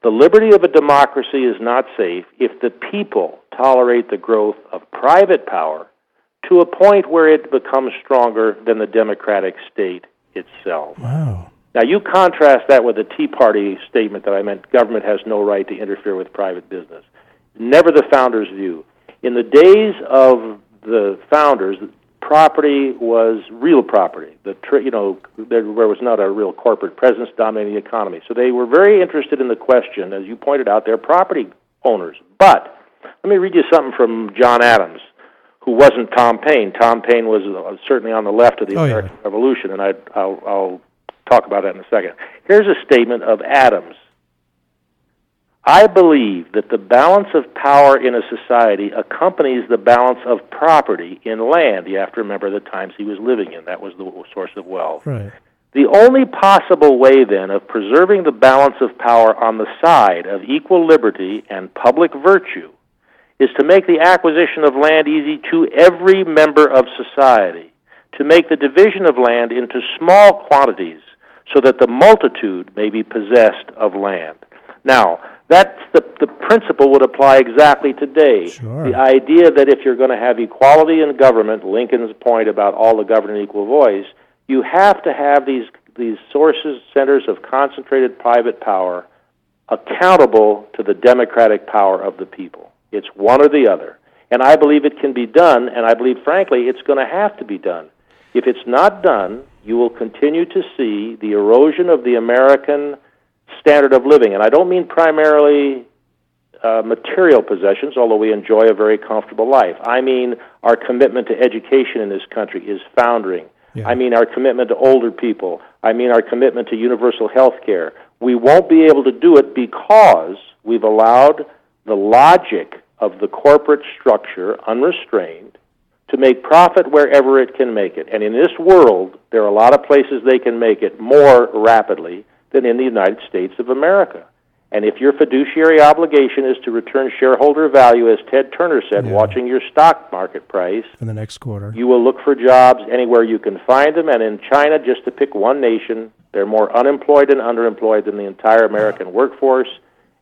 [SPEAKER 4] The liberty of a democracy is not safe if the people tolerate the growth of private power to a point where it becomes stronger than the democratic state itself.
[SPEAKER 3] Wow.
[SPEAKER 4] Now, you contrast that with the Tea Party statement that I meant government has no right to interfere with private business. Never the founders' view. In the days of the founders, property was real property. The tr- you know there, there was not a real corporate presence dominating the economy. So they were very interested in the question, as you pointed out, they're property owners. But let me read you something from John Adams, who wasn't Tom Paine. Tom Paine was uh, certainly on the left of the
[SPEAKER 3] Oh, yeah.
[SPEAKER 4] American Revolution, and I, I'll, I'll talk about that in a second. Here's a statement of Adams. I believe that the balance of power in a society accompanies the balance of property in land. You have to remember the times he was living in. That was the source of wealth.
[SPEAKER 3] Right.
[SPEAKER 4] The only possible way, then, of preserving the balance of power on the side of equal liberty and public virtue is to make the acquisition of land easy to every member of society, to make the division of land into small quantities so that the multitude may be possessed of land. Now, that's the, the principle would apply exactly today.
[SPEAKER 3] Sure.
[SPEAKER 4] The idea that if you're going to have equality in government, Lincoln's point about all the governed equal voice, you have to have these these sources, centers of concentrated private power accountable to the democratic power of the people. It's one or the other. And I believe it can be done, and I believe, frankly, it's going to have to be done. If it's not done, you will continue to see the erosion of the American standard of living. And I don't mean primarily uh, material possessions, although we enjoy a very comfortable life. I mean our commitment to education in this country is foundering.
[SPEAKER 3] Yeah.
[SPEAKER 4] I mean our commitment to older people. I mean our commitment to universal health care. We won't be able to do it because we've allowed the logic of the corporate structure unrestrained to make profit wherever it can make it. And in this world, there are a lot of places they can make it more rapidly than in the United States of America. And if your fiduciary obligation is to return shareholder value, as Ted Turner said,
[SPEAKER 3] Yeah.
[SPEAKER 4] watching your stock market price,
[SPEAKER 3] For the next quarter.
[SPEAKER 4] you will look for jobs anywhere you can find them. And in China, just to pick one nation, they're more unemployed and underemployed than the entire American workforce,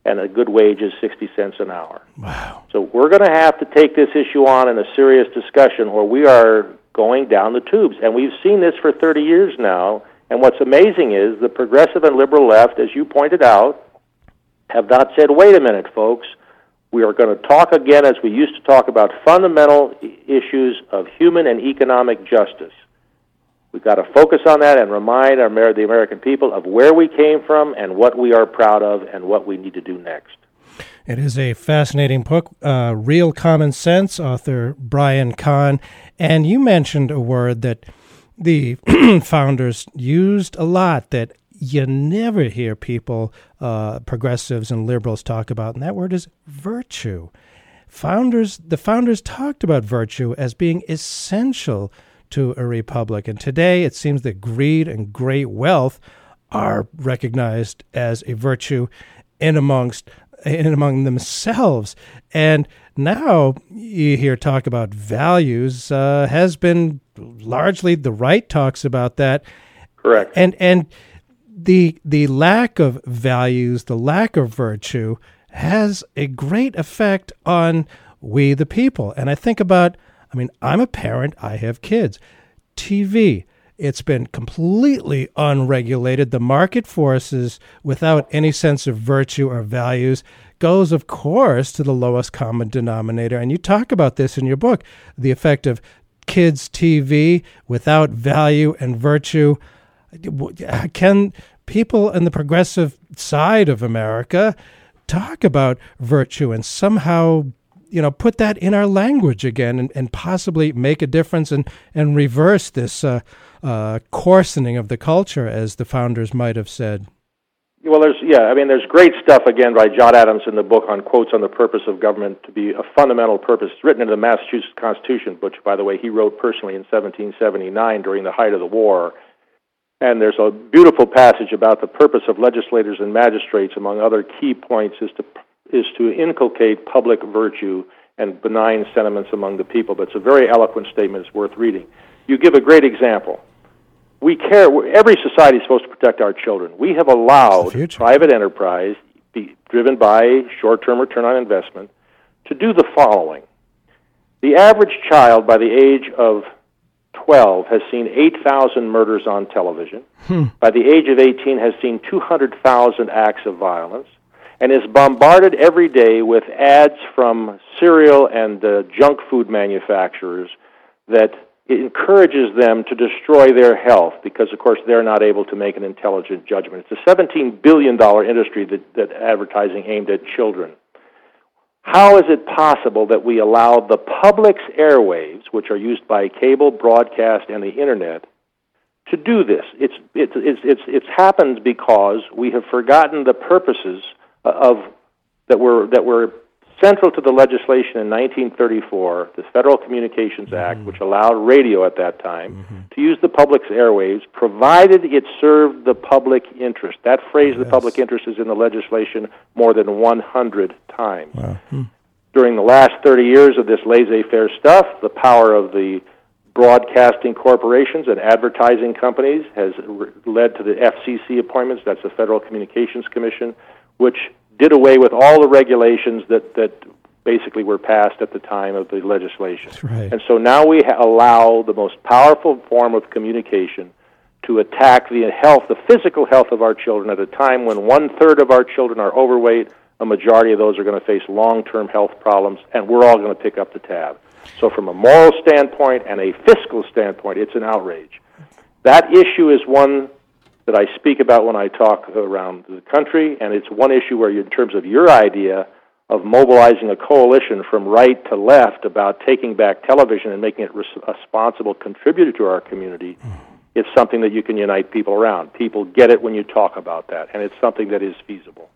[SPEAKER 4] and a good wage is 60 cents an hour.
[SPEAKER 3] Wow.
[SPEAKER 4] So we're going to have to take this issue on in a serious discussion, where we are going down the tubes. And we've seen this for 30 years now. And what's amazing is the progressive and liberal left, as you pointed out, have not said, wait a minute, folks. We are going to talk again, as we used to talk about fundamental issues of human and economic justice. We've got to focus on that and remind our, the American people of where we came from and what we are proud of and what we need to do next.
[SPEAKER 3] It is a fascinating book, uh, Real Common Sense, author Brian Kahn. And you mentioned a word that the founders used a lot that you never hear people, uh, progressives and liberals, talk about, and that word is virtue. Founders, the founders talked about virtue as being essential to a republic, and today it seems that greed and great wealth are recognized as a virtue in amongst in among themselves. And now you hear talk about values uh, has been largely the right talks about that.
[SPEAKER 4] Correct.
[SPEAKER 3] And and the the lack of values, the lack of virtue has a great effect on we the people. And I think about I mean, I'm a parent, I have kids. TV, it's been completely unregulated. The market forces, without any sense of virtue or values, goes, of course, to the lowest common denominator. And you talk about this in your book the effect of kids' TV without value and virtue. Can people in the progressive side of America talk about virtue and somehow you know put that in our language again and, and possibly make a difference and and reverse this uh, uh, coarsening of the culture as the founders might have said
[SPEAKER 4] well, there's yeah, I mean, there's great stuff again by John Adams in the book on quotes on the purpose of government to be a fundamental purpose. It's written into the Massachusetts Constitution, which, by the way, he wrote personally in 1779 during the height of the war. And there's a beautiful passage about the purpose of legislators and magistrates, among other key points, is to is to inculcate public virtue and benign sentiments among the people. But it's a very eloquent statement. It's worth reading. You give a great example we care. Every society is supposed to protect our children. We have allowed private enterprise, be driven by short-term return on investment, to do the following: the average child by the age of 12 has seen 8,000 murders on television. Hmm. By the age of 18, has seen 200,000 acts of violence, and is bombarded every day with ads from cereal and uh, junk food manufacturers that it encourages them to destroy their health because, of course, they're not able to make an intelligent judgment. It's a $17 billion industry that, that advertising aimed at children. How is it possible that we allow the public's airwaves, which are used by cable, broadcast, and the internet, to do this? It's, it's, it's, it's, it's happened because we have forgotten the purposes of that were, that were Central to the legislation in 1934, the Federal Communications Act, mm-hmm. which allowed radio at that time mm-hmm. to use the public's airwaves, provided it served the public interest. That phrase, yes. the public interest, is in the legislation more than 100 times. Wow. Hmm. During the last 30 years of this laissez faire stuff, the power of the broadcasting corporations and advertising companies has re- led to the FCC appointments, that's the Federal Communications Commission, which did away with all the regulations that, that basically were passed at the time of the legislation.
[SPEAKER 3] Right.
[SPEAKER 4] And so now we ha- allow the most powerful form of communication to attack the health, the physical health of our children at a time when one third of our children are overweight, a majority of those are going to face long term health problems, and we're all going to pick up the tab. So, from a moral standpoint and a fiscal standpoint, it's an outrage. That issue is one that I speak about when I talk around the country, and it's one issue where, you, in terms of your idea of mobilizing a coalition from right to left about taking back television and making it res- a responsible contributor to our community, it's something that you can unite people around. People get it when you talk about that, and it's something that is feasible.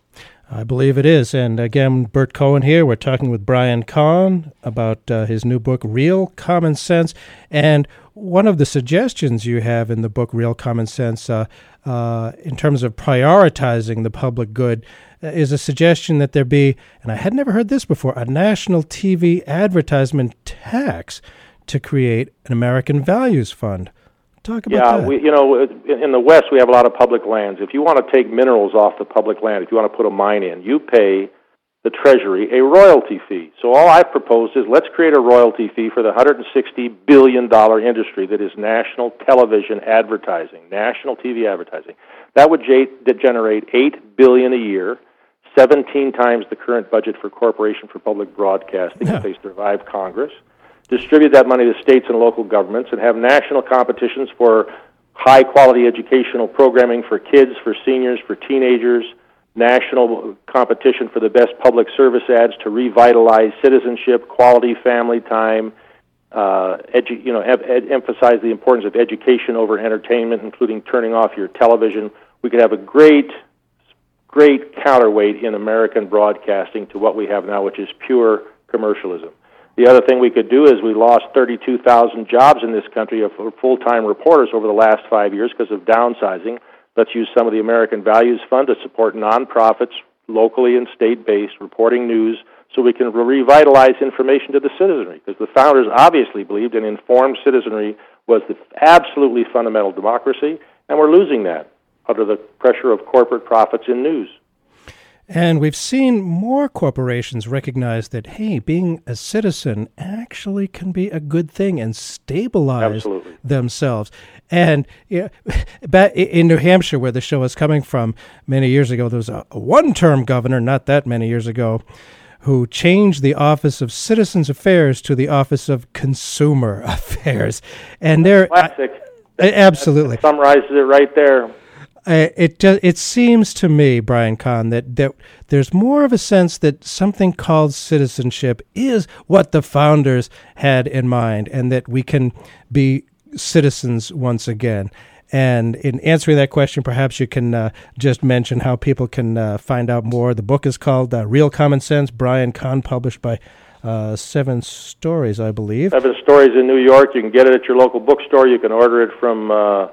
[SPEAKER 3] I believe it is. And again, Burt Cohen here. We're talking with Brian Kahn about uh, his new book, Real Common Sense. And one of the suggestions you have in the book, Real Common Sense, uh, uh, in terms of prioritizing the public good, uh, is a suggestion that there be, and I had never heard this before, a national TV advertisement tax to create an American Values Fund. Talk about
[SPEAKER 4] yeah,
[SPEAKER 3] that.
[SPEAKER 4] we, you know, in the West we have a lot of public lands. If you want to take minerals off the public land, if you want to put a mine in, you pay the Treasury a royalty fee. So all I've proposed is let's create a royalty fee for the $160 billion industry that is national television advertising, national TV advertising. That would generate 8 billion a year, 17 times the current budget for Corporation for Public Broadcasting yeah. if they survive Congress. Distribute that money to states and local governments and have national competitions for high quality educational programming for kids, for seniors, for teenagers – national competition for the best public service ads to revitalize citizenship, quality family time, uh, edu- you know, ed- emphasize the importance of education over entertainment, including turning off your television. We could have a great, great counterweight in American broadcasting to what we have now, which is pure commercialism. The other thing we could do is we lost 32,000 jobs in this country of full-time reporters over the last five years because of downsizing. Let's use some of the American Values Fund to support nonprofits locally and state based reporting news so we can revitalize information to the citizenry. Because the founders obviously believed an informed citizenry was the absolutely fundamental democracy, and we're losing that. under the pressure of corporate profits in news.
[SPEAKER 3] And we've seen more corporations recognize that, hey, being a citizen actually can be a good thing and stabilize
[SPEAKER 4] Absolutely.
[SPEAKER 3] Themselves. And yeah, back in New Hampshire, where the show is coming from, many years ago, there was a, a one term governor, not that many years ago, who changed the Office of Citizens Affairs to the Office of Consumer Affairs. And they're.
[SPEAKER 4] Classic.
[SPEAKER 3] absolutely.
[SPEAKER 4] That summarizes it right there.
[SPEAKER 3] Uh, it do, it seems to me, Brian Kahn, that, that there's more of a sense that something called citizenship is what the founders had in mind, and that we can be citizens once again. And in answering that question, perhaps you can uh, just mention how people can uh, find out more. The book is called uh, Real Common Sense, Brian Kahn, published by uh, Seven Stories, I believe.
[SPEAKER 4] Seven Stories in New York. You can get it at your local bookstore. You can order it from uh,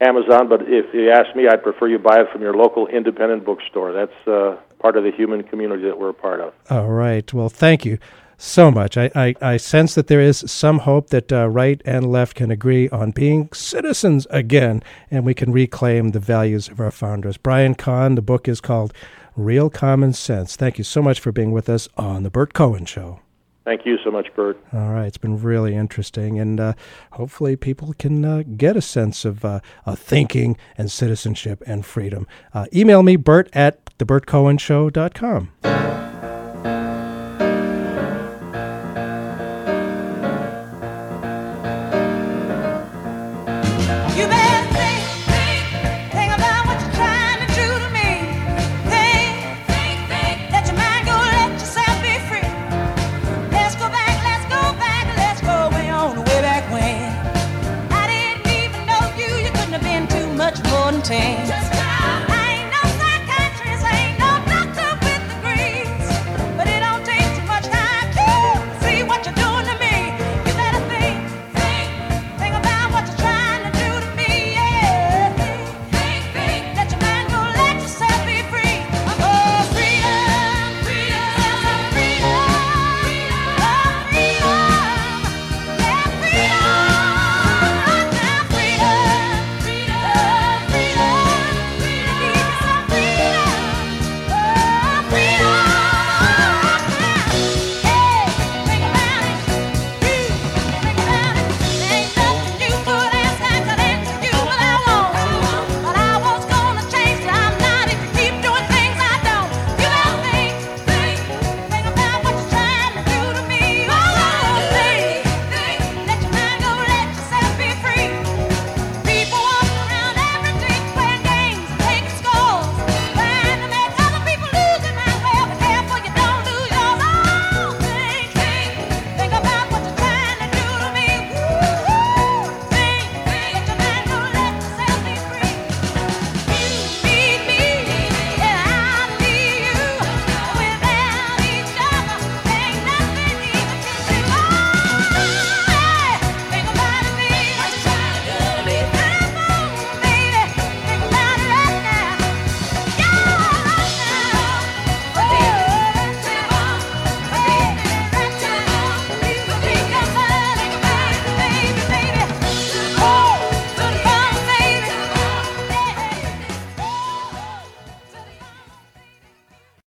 [SPEAKER 4] Amazon, but if you ask me, I'd prefer you buy it from your local independent bookstore. That's uh, part of the human community that we're a part of.
[SPEAKER 3] All right. Well, thank you so much. I, I, I sense that there is some hope that uh, right and left can agree on being citizens again, and we can reclaim the values of our founders. Brian Kahn, the book is called Real Common Sense. Thank you so much for being with us on The Burt Cohen Show.
[SPEAKER 4] Thank you so much, Burt.
[SPEAKER 3] All right, it's been really interesting, and uh, hopefully people can uh, get a sense of uh, thinking and citizenship and freedom. Uh, email me, Burt at
[SPEAKER 5] theburtcohenshow.com. contains